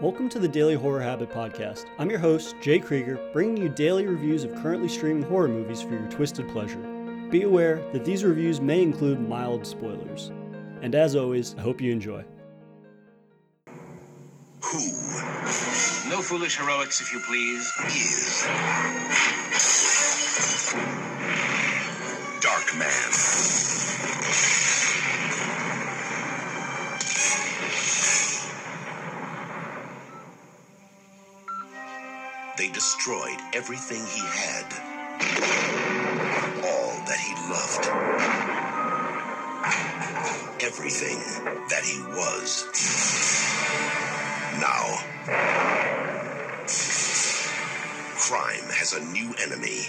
Welcome to the Daily Horror Habit Podcast. I'm your host, Jay Krieger, bringing you daily reviews of currently streaming horror movies for your twisted pleasure. Be aware that these reviews may include mild spoilers. And as always, I hope you enjoy. Who No foolish heroics, if you please. is Dark Man? Destroyed everything he had, all that he loved, everything that he was. Now, crime has a new enemy,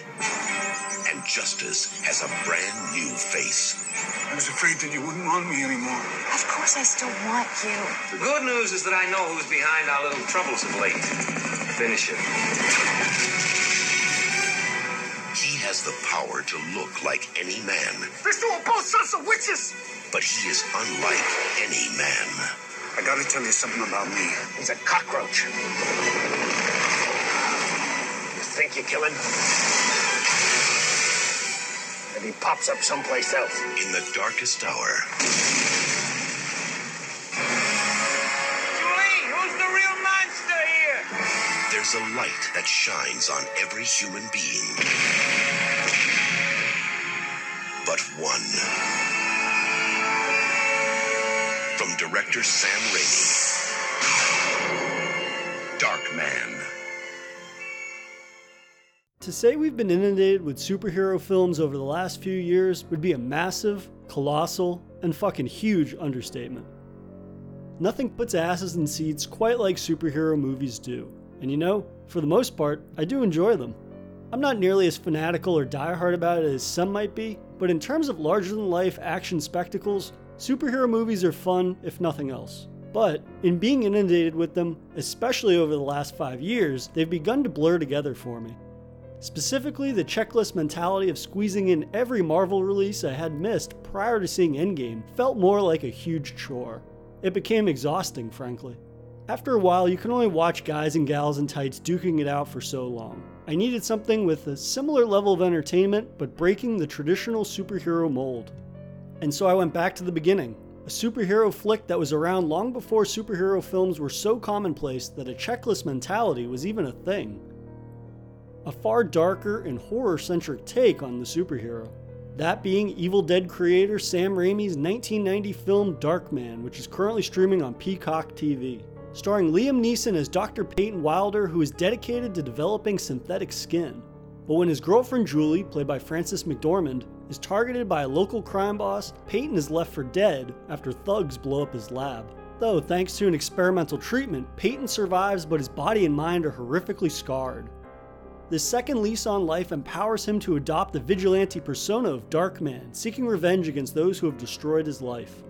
and justice has a brand new face. I was afraid that you wouldn't want me anymore. Of course I still want you. The good news is that I know who's behind our little troubles of late. Finish him. He has the power to look like any man, These two are both sons of witches! but he is unlike any man. I gotta tell you something about me. He's a cockroach. You think you kill him? And he pops up someplace else. In the darkest hour, there's a light that shines on every human being. But one. From director Sam Raimi. Dark Man. To say we've been inundated with superhero films over the last few years would be a massive, colossal, and fucking huge understatement. Nothing puts asses in seats quite like superhero movies do. And you know, for the most part, I do enjoy them. I'm not nearly as fanatical or diehard about it as some might be, but in terms of larger than life action spectacles, superhero movies are fun, if nothing else. But in being inundated with them, especially over the last five years, they've begun to blur together for me. Specifically, the checklist mentality of squeezing in every Marvel release I had missed prior to seeing Endgame felt more like a huge chore. It became exhausting, frankly. After a while, you can only watch guys and gals in tights duking it out for so long. I needed something with a similar level of entertainment, but breaking the traditional superhero mold. And so I went back to the beginning. A superhero flick that was around long before superhero films were so commonplace that a checklist mentality was even a thing a far darker and horror centric take on the superhero. That being Evil Dead creator Sam Raimi's 1990 film Darkman, which is currently streaming on Peacock TV. Starring Liam Neeson as Dr. Peyton Wilder, who is dedicated to developing synthetic skin. But when his girlfriend Julie, played by Frances McDormand, is targeted by a local crime boss, Peyton is left for dead after thugs blow up his lab. Though, thanks to an experimental treatment, Peyton survives, but his body and mind are horrifically scarred. This second lease on life empowers him to adopt the vigilante persona of Darkman, seeking revenge against those who have destroyed his life.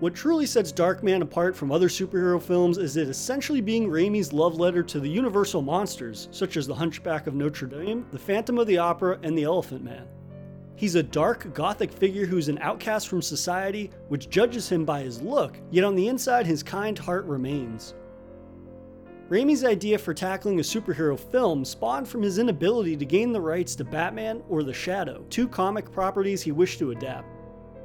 What truly sets Darkman apart from other superhero films is it essentially being Raimi's love letter to the universal monsters, such as the Hunchback of Notre Dame, the Phantom of the Opera, and the Elephant Man. He's a dark, gothic figure who's an outcast from society, which judges him by his look, yet on the inside, his kind heart remains. Raimi's idea for tackling a superhero film spawned from his inability to gain the rights to Batman or The Shadow, two comic properties he wished to adapt.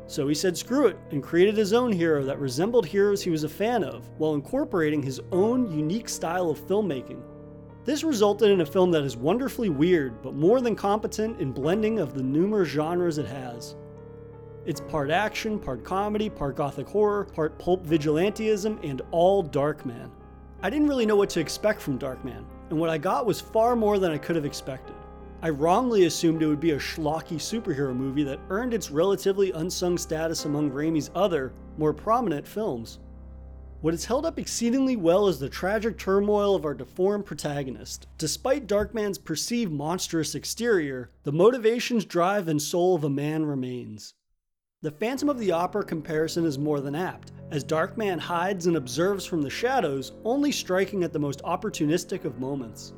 So he said screw it and created his own hero that resembled heroes he was a fan of, while incorporating his own unique style of filmmaking. This resulted in a film that is wonderfully weird, but more than competent in blending of the numerous genres it has. It's part action, part comedy, part gothic horror, part pulp vigilantism, and all Darkman. I didn't really know what to expect from Darkman, and what I got was far more than I could have expected. I wrongly assumed it would be a schlocky superhero movie that earned its relatively unsung status among Raimi's other, more prominent films. What has held up exceedingly well is the tragic turmoil of our deformed protagonist. Despite Darkman's perceived monstrous exterior, the motivations, drive, and soul of a man remains. The Phantom of the Opera comparison is more than apt, as Darkman hides and observes from the shadows, only striking at the most opportunistic of moments.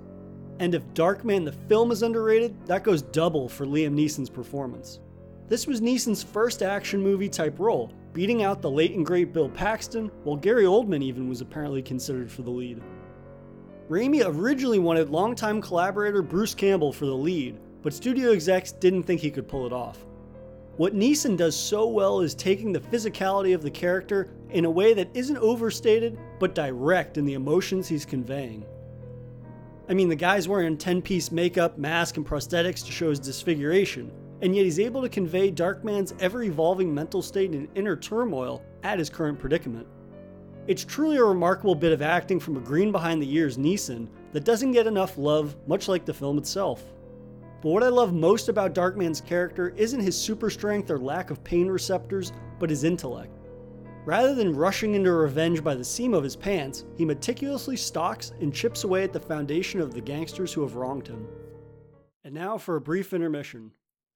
And if Darkman the film is underrated, that goes double for Liam Neeson's performance. This was Neeson's first action movie type role, beating out the late and great Bill Paxton, while Gary Oldman even was apparently considered for the lead. Raimi originally wanted longtime collaborator Bruce Campbell for the lead, but studio execs didn't think he could pull it off. What Neeson does so well is taking the physicality of the character in a way that isn't overstated, but direct in the emotions he's conveying. I mean, the guy's wearing 10 piece makeup, mask, and prosthetics to show his disfiguration, and yet he's able to convey Darkman's ever evolving mental state and inner turmoil at his current predicament. It's truly a remarkable bit of acting from a green behind the ears Neeson that doesn't get enough love, much like the film itself. But what I love most about Darkman's character isn't his super strength or lack of pain receptors, but his intellect. Rather than rushing into revenge by the seam of his pants, he meticulously stalks and chips away at the foundation of the gangsters who have wronged him. And now for a brief intermission.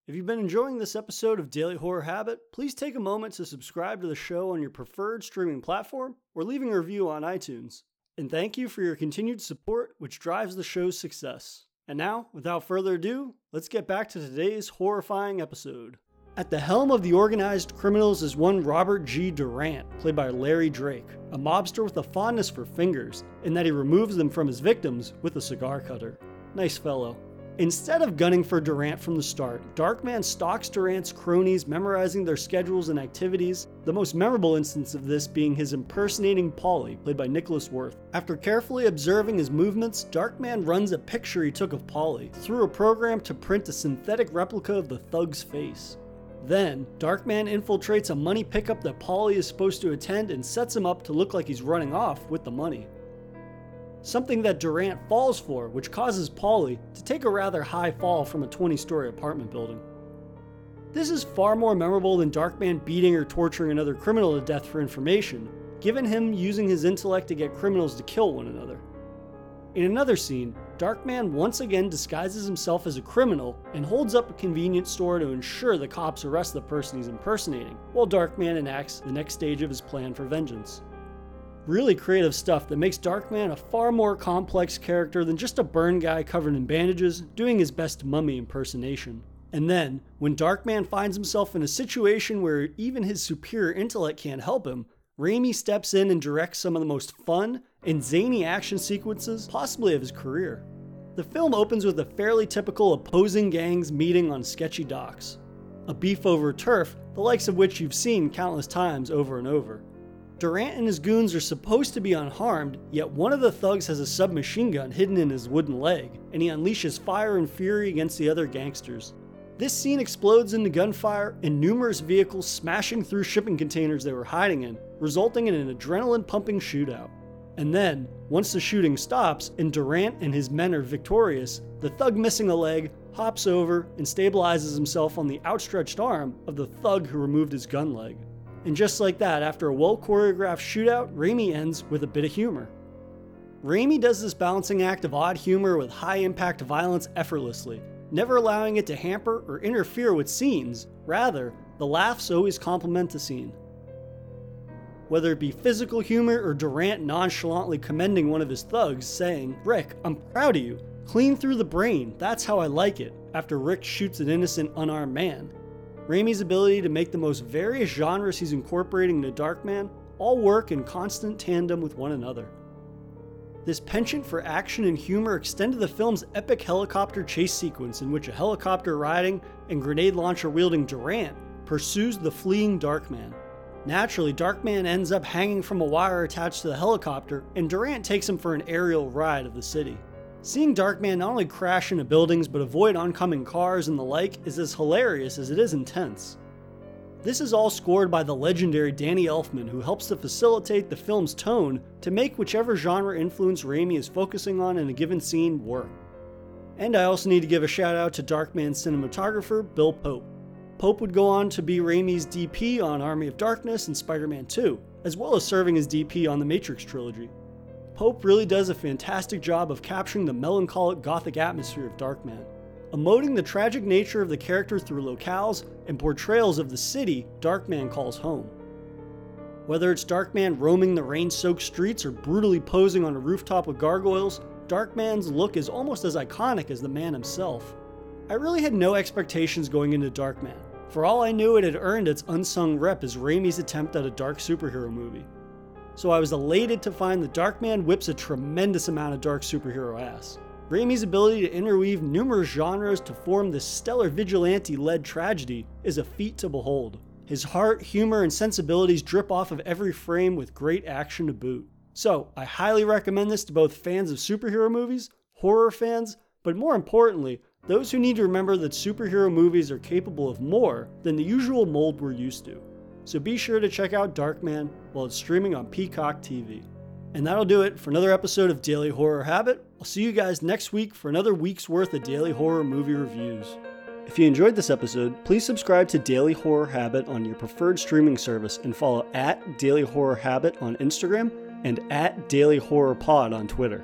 If you've been enjoying this episode of Daily Horror Habit, please take a moment to subscribe to the show on your preferred streaming platform or leaving a review on iTunes. And thank you for your continued support, which drives the show's success. And now, without further ado, let's get back to today's horrifying episode. At the helm of the organized criminals is one Robert G. Durant, played by Larry Drake, a mobster with a fondness for fingers, in that he removes them from his victims with a cigar cutter. Nice fellow. Instead of gunning for Durant from the start, Darkman stalks Durant's cronies, memorizing their schedules and activities, the most memorable instance of this being his impersonating Paulie, played by Nicholas Worth. After carefully observing his movements, Darkman runs a picture he took of Paulie through a program to print a synthetic replica of the thug's face. Then, Darkman infiltrates a money pickup that Paulie is supposed to attend and sets him up to look like he's running off with the money something that Durant falls for, which causes Paulie to take a rather high fall from a 20 story apartment building. This is far more memorable than Darkman beating or torturing another criminal to death for information, given him using his intellect to get criminals to kill one another. In another scene, Darkman once again disguises himself as a criminal and holds up a convenience store to ensure the cops arrest the person he's impersonating, while Darkman enacts the next stage of his plan for vengeance. Really creative stuff that makes Darkman a far more complex character than just a burn guy covered in bandages doing his best mummy impersonation. And then, when Darkman finds himself in a situation where even his superior intellect can't help him, Raimi steps in and directs some of the most fun and zany action sequences possibly of his career. The film opens with a fairly typical opposing gangs meeting on sketchy docks. A beef over turf, the likes of which you've seen countless times over and over. Durant and his goons are supposed to be unharmed, yet one of the thugs has a submachine gun hidden in his wooden leg, and he unleashes fire and fury against the other gangsters. This scene explodes into gunfire and numerous vehicles smashing through shipping containers they were hiding in, resulting in an adrenaline pumping shootout. And then, once the shooting stops and Durant and his men are victorious, the thug missing a leg hops over and stabilizes himself on the outstretched arm of the thug who removed his gun leg. And just like that, after a well choreographed shootout, Raimi ends with a bit of humor. Raimi does this balancing act of odd humor with high impact violence effortlessly, never allowing it to hamper or interfere with scenes. Rather, the laughs always complement the scene. Whether it be physical humor or Durant nonchalantly commending one of his thugs, saying, Rick, I'm proud of you. Clean through the brain, that's how I like it, after Rick shoots an innocent unarmed man. Raimi's ability to make the most various genres he's incorporating into Darkman all work in constant tandem with one another. This penchant for action and humor extended the film's epic helicopter chase sequence in which a helicopter riding and grenade launcher wielding Durant pursues the fleeing Darkman. Naturally, Darkman ends up hanging from a wire attached to the helicopter, and Durant takes him for an aerial ride of the city. Seeing Darkman not only crash into buildings but avoid oncoming cars and the like is as hilarious as it is intense. This is all scored by the legendary Danny Elfman, who helps to facilitate the film's tone to make whichever genre influence Raimi is focusing on in a given scene work. And I also need to give a shout out to Darkman's cinematographer, Bill Pope. Pope would go on to be Raimi's DP on Army of Darkness and Spider Man 2, as well as serving as DP on the Matrix trilogy. Pope really does a fantastic job of capturing the melancholic gothic atmosphere of Darkman, emoting the tragic nature of the character through locales and portrayals of the city Darkman calls home. Whether it's Darkman roaming the rain soaked streets or brutally posing on a rooftop with gargoyles, Darkman's look is almost as iconic as the man himself. I really had no expectations going into Darkman. For all I knew, it had earned its unsung rep as Raimi's attempt at a dark superhero movie. so I was elated to find the Darkman whips a tremendous amount of dark superhero ass. Raimi's ability to interweave numerous genres to form this stellar vigilante led tragedy is a feat to behold. His heart, humor, and sensibilities drip off of every frame with great action to boot. So, I highly recommend this to both fans of superhero movies, horror fans, but more importantly, those who need to remember that superhero movies are capable of more than the usual mold we're used to. So be sure to check out Darkman while it's streaming on Peacock TV. And that'll do it for another episode of Daily Horror Habit. I'll see you guys next week for another week's worth of daily horror movie reviews. If you enjoyed this episode, please subscribe to Daily Horror Habit on your preferred streaming service and follow at Daily Horror Habit on Instagram and at Daily Horror Pod on Twitter.